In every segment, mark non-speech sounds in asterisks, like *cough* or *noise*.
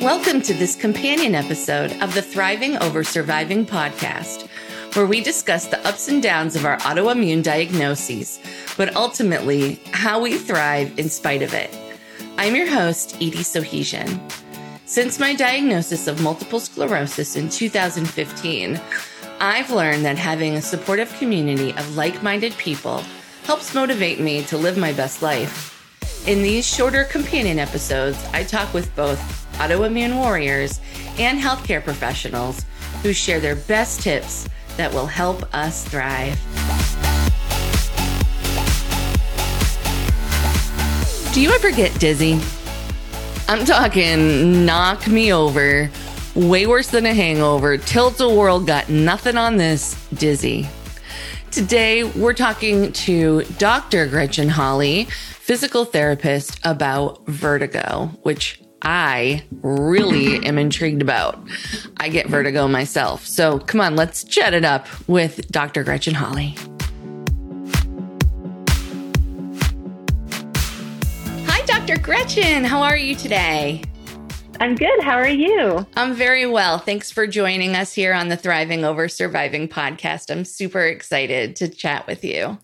Welcome to this companion episode of the Thriving Over Surviving podcast, where we discuss the ups and downs of our autoimmune diagnoses, but ultimately how we thrive in spite of it. I'm your host, Edie Sohesian. Since my diagnosis of multiple sclerosis in 2015, I've learned that having a supportive community of like minded people helps motivate me to live my best life. In these shorter companion episodes, I talk with both autoimmune warriors and healthcare professionals who share their best tips that will help us thrive. Do you ever get dizzy? I'm talking knock me over, way worse than a hangover, tilt a world, got nothing on this, dizzy. Today, we're talking to Dr. Gretchen Hawley, physical therapist, about vertigo, which I really am intrigued about. I get vertigo myself. So come on, let's chat it up with Dr. Gretchen Hawley. Hi, Dr. Gretchen. How are you today? I'm good. How are you? I'm very well. Thanks for joining us here on the Thriving Over Surviving podcast. I'm super excited to chat with you.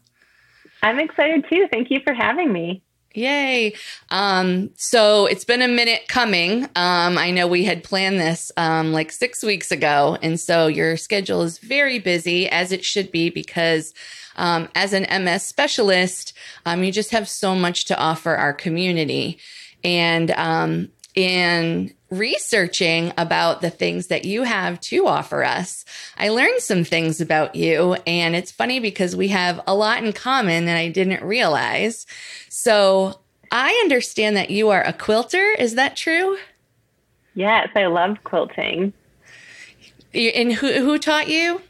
I'm excited too. Thank you for having me. Yay. Um, so it's been a minute coming. Um, I know we had planned this um, like six weeks ago. And so your schedule is very busy, as it should be, because um, as an MS specialist, um, you just have so much to offer our community. And um, in researching about the things that you have to offer us, I learned some things about you. And it's funny because we have a lot in common that I didn't realize. So I understand that you are a quilter. Is that true? Yes, I love quilting. And who, who taught you?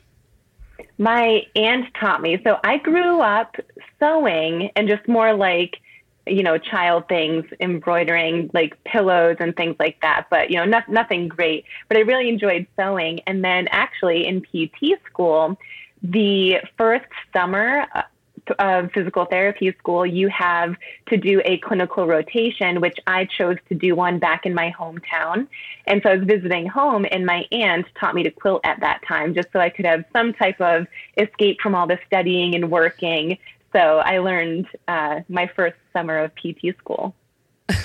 My aunt taught me. So I grew up sewing and just more like you know, child things, embroidering like pillows and things like that. But, you know, not, nothing great. But I really enjoyed sewing. And then actually in PT school, the first summer uh, of physical therapy school, you have to do a clinical rotation, which I chose to do one back in my hometown. And so I was visiting home, and my aunt taught me to quilt at that time just so I could have some type of escape from all the studying and working so I learned uh, my first summer of PT school. *laughs*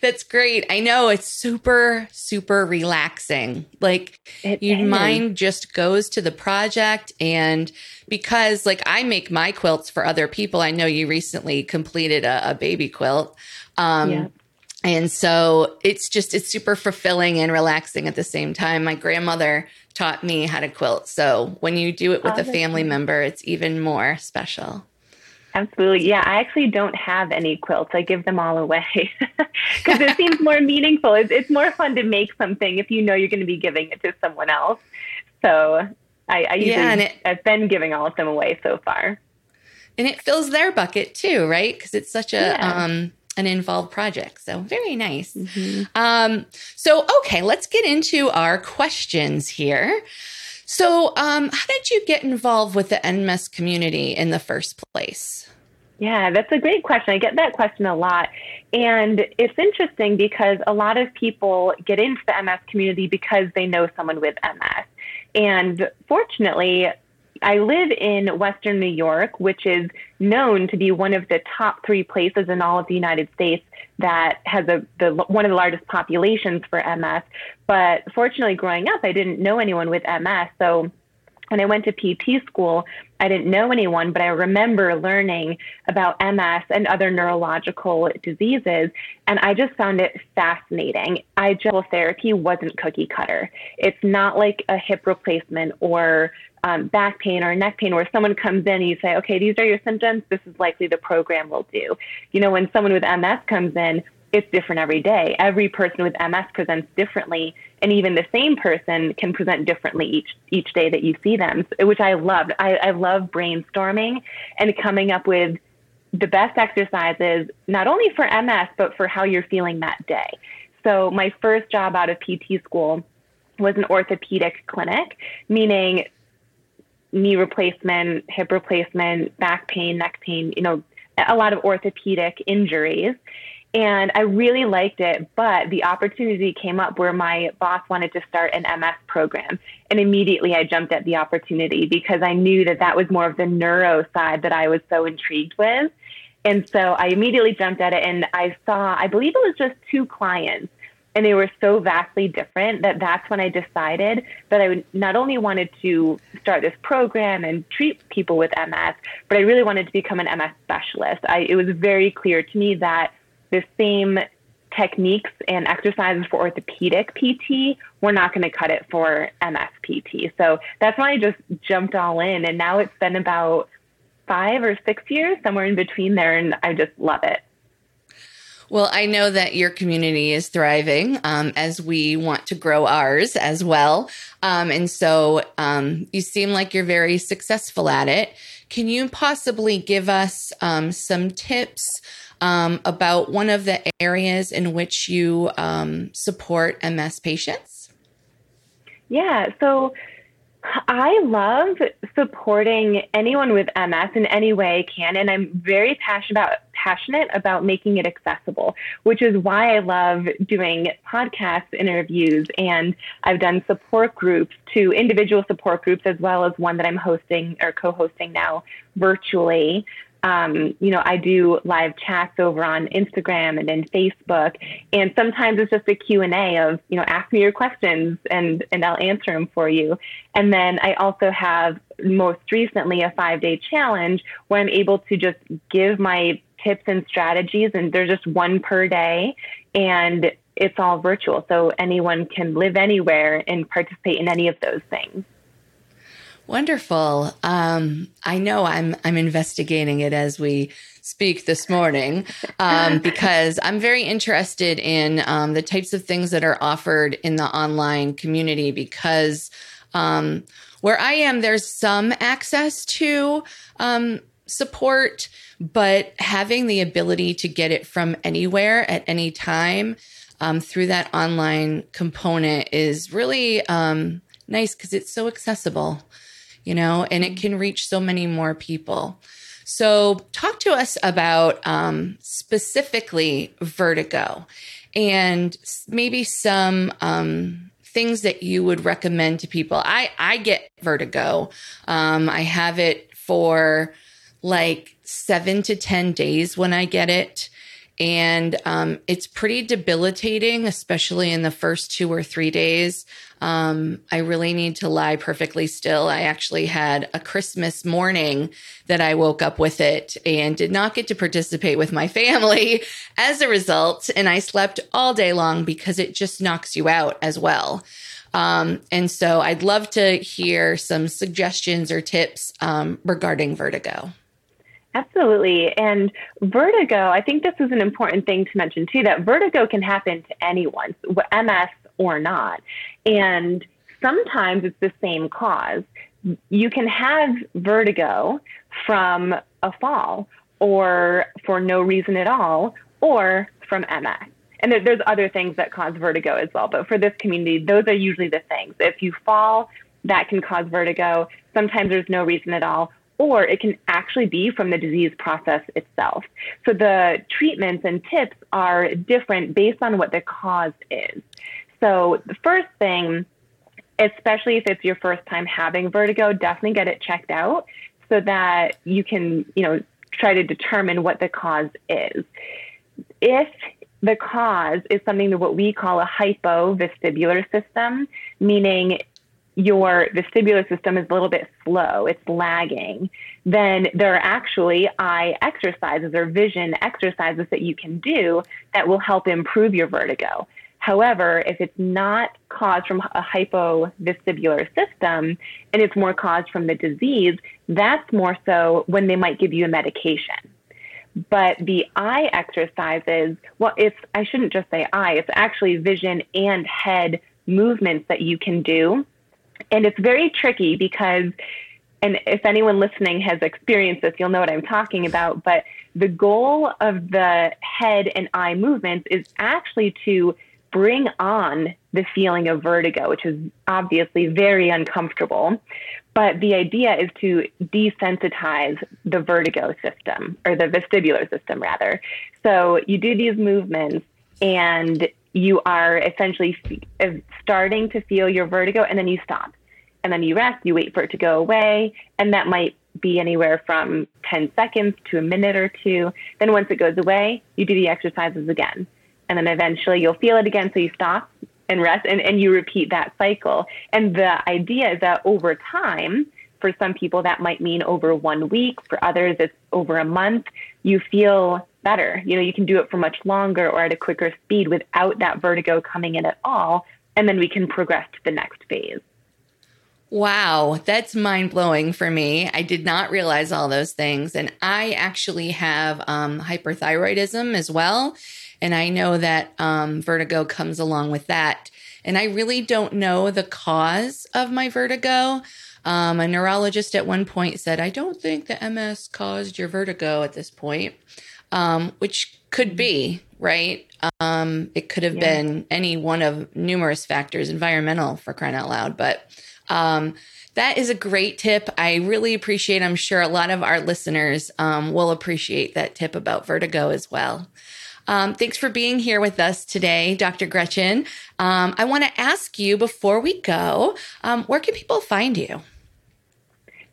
That's great. I know it's super, super relaxing. Like it your is. mind just goes to the project. And because, like, I make my quilts for other people, I know you recently completed a, a baby quilt. Um, yeah. And so it's just, it's super fulfilling and relaxing at the same time. My grandmother taught me how to quilt. So when you do it with oh, a family member, it's even more special. Absolutely. Yeah, I actually don't have any quilts. I give them all away *laughs* because it seems more meaningful. It's, it's, more fun to make something if you know you're going to be giving it to someone else. So I, I usually, yeah, it, I've been giving all of them away so far. And it fills their bucket too, right? Because it's such a, yeah. um, an involved project. So very nice. Mm-hmm. Um, so, okay, let's get into our questions here. So, um, how did you get involved with the MS community in the first place? Yeah, that's a great question. I get that question a lot. And it's interesting because a lot of people get into the MS community because they know someone with MS. And fortunately, I live in Western New York, which is known to be one of the top three places in all of the United States that has a the one of the largest populations for MS. But fortunately, growing up, I didn't know anyone with MS, so when I went to PT school, I didn't know anyone, but I remember learning about MS and other neurological diseases, and I just found it fascinating. I just therapy wasn't cookie cutter. It's not like a hip replacement or um, back pain or neck pain where someone comes in and you say, okay, these are your symptoms. This is likely the program will do. You know, when someone with MS comes in, it's different every day. Every person with MS presents differently, and even the same person can present differently each each day that you see them, which I loved. I, I love brainstorming and coming up with the best exercises, not only for MS but for how you're feeling that day. So my first job out of PT school was an orthopedic clinic, meaning knee replacement, hip replacement, back pain, neck pain, you know, a lot of orthopedic injuries. And I really liked it, but the opportunity came up where my boss wanted to start an MS program. And immediately I jumped at the opportunity because I knew that that was more of the neuro side that I was so intrigued with. And so I immediately jumped at it and I saw, I believe it was just two clients and they were so vastly different that that's when I decided that I would not only wanted to start this program and treat people with MS, but I really wanted to become an MS specialist. I, it was very clear to me that the same techniques and exercises for orthopedic PT we're not going to cut it for MS PT. So that's why I just jumped all in. And now it's been about five or six years, somewhere in between there, and I just love it. Well, I know that your community is thriving um, as we want to grow ours as well. Um, and so um, you seem like you're very successful at it. Can you possibly give us um, some tips um, about one of the areas in which you um, support MS patients? Yeah. So, I love supporting anyone with MS in any way I can, and I'm very passionate about passionate about making it accessible, which is why I love doing podcast interviews and I've done support groups to individual support groups as well as one that I'm hosting or co-hosting now virtually um, you know, I do live chats over on Instagram and then Facebook, and sometimes it's just a Q&A of, you know, ask me your questions and, and I'll answer them for you. And then I also have most recently a five day challenge where I'm able to just give my tips and strategies, and there's just one per day, and it's all virtual. So anyone can live anywhere and participate in any of those things. Wonderful. Um, I know I'm I'm investigating it as we speak this morning um, *laughs* because I'm very interested in um, the types of things that are offered in the online community because um, where I am, there's some access to um, support, but having the ability to get it from anywhere at any time um, through that online component is really um, nice because it's so accessible you know, and it can reach so many more people. So, talk to us about um, specifically vertigo and maybe some um, things that you would recommend to people. I, I get vertigo. Um, I have it for like seven to 10 days when I get it. And um, it's pretty debilitating, especially in the first two or three days. Um, I really need to lie perfectly still. I actually had a Christmas morning that I woke up with it and did not get to participate with my family *laughs* as a result. And I slept all day long because it just knocks you out as well. Um, and so I'd love to hear some suggestions or tips um, regarding vertigo. Absolutely. And vertigo, I think this is an important thing to mention too that vertigo can happen to anyone, MS or not. And sometimes it's the same cause. You can have vertigo from a fall or for no reason at all or from MS. And there's other things that cause vertigo as well. But for this community, those are usually the things. If you fall, that can cause vertigo. Sometimes there's no reason at all, or it can actually be from the disease process itself. So the treatments and tips are different based on what the cause is. So the first thing, especially if it's your first time having vertigo, definitely get it checked out so that you can, you know, try to determine what the cause is. If the cause is something that what we call a hypovestibular system, meaning your vestibular system is a little bit slow, it's lagging, then there are actually eye exercises or vision exercises that you can do that will help improve your vertigo. However, if it's not caused from a hypovestibular system and it's more caused from the disease, that's more so when they might give you a medication. But the eye exercises, well, it's, I shouldn't just say eye, it's actually vision and head movements that you can do and it's very tricky because, and if anyone listening has experienced this, you'll know what I'm talking about. But the goal of the head and eye movements is actually to bring on the feeling of vertigo, which is obviously very uncomfortable. But the idea is to desensitize the vertigo system or the vestibular system, rather. So you do these movements and you are essentially uh, starting to feel your vertigo and then you stop. And then you rest, you wait for it to go away. And that might be anywhere from 10 seconds to a minute or two. Then once it goes away, you do the exercises again. And then eventually you'll feel it again. So you stop and rest and, and you repeat that cycle. And the idea is that over time, for some people, that might mean over one week. For others, it's over a month. You feel better. You know, you can do it for much longer or at a quicker speed without that vertigo coming in at all. And then we can progress to the next phase. Wow, that's mind blowing for me. I did not realize all those things. And I actually have um, hyperthyroidism as well. And I know that um, vertigo comes along with that. And I really don't know the cause of my vertigo. Um, a neurologist at one point said, I don't think the MS caused your vertigo at this point, um, which could be, right? Um, it could have yeah. been any one of numerous factors, environmental for crying out loud. But um, that is a great tip. I really appreciate. I'm sure a lot of our listeners um, will appreciate that tip about vertigo as well. Um, thanks for being here with us today, Dr. Gretchen. Um, I want to ask you before we go, um, where can people find you?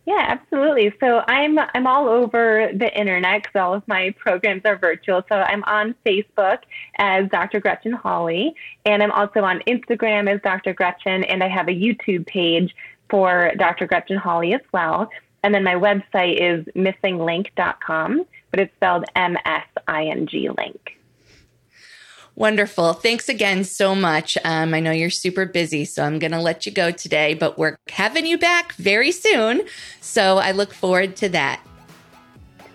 Yeah, absolutely. So I'm I'm all over the internet because all of my programs are virtual. So I'm on Facebook as Dr. Gretchen Hawley, and I'm also on Instagram as Dr. Gretchen, and I have a YouTube page for Dr. Gretchen Hawley as well. And then my website is missinglink.com, but it's spelled M S I N G link. Wonderful. Thanks again so much. Um, I know you're super busy, so I'm going to let you go today, but we're having you back very soon. So I look forward to that.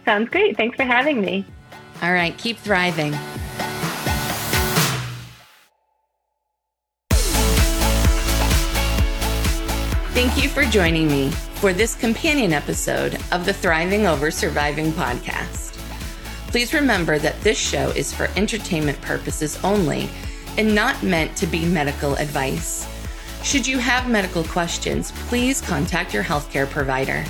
Sounds great. Thanks for having me. All right. Keep thriving. Thank you for joining me for this companion episode of the Thriving Over Surviving podcast. Please remember that this show is for entertainment purposes only and not meant to be medical advice. Should you have medical questions, please contact your healthcare provider.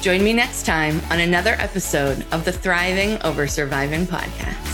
Join me next time on another episode of the Thriving Over Surviving podcast.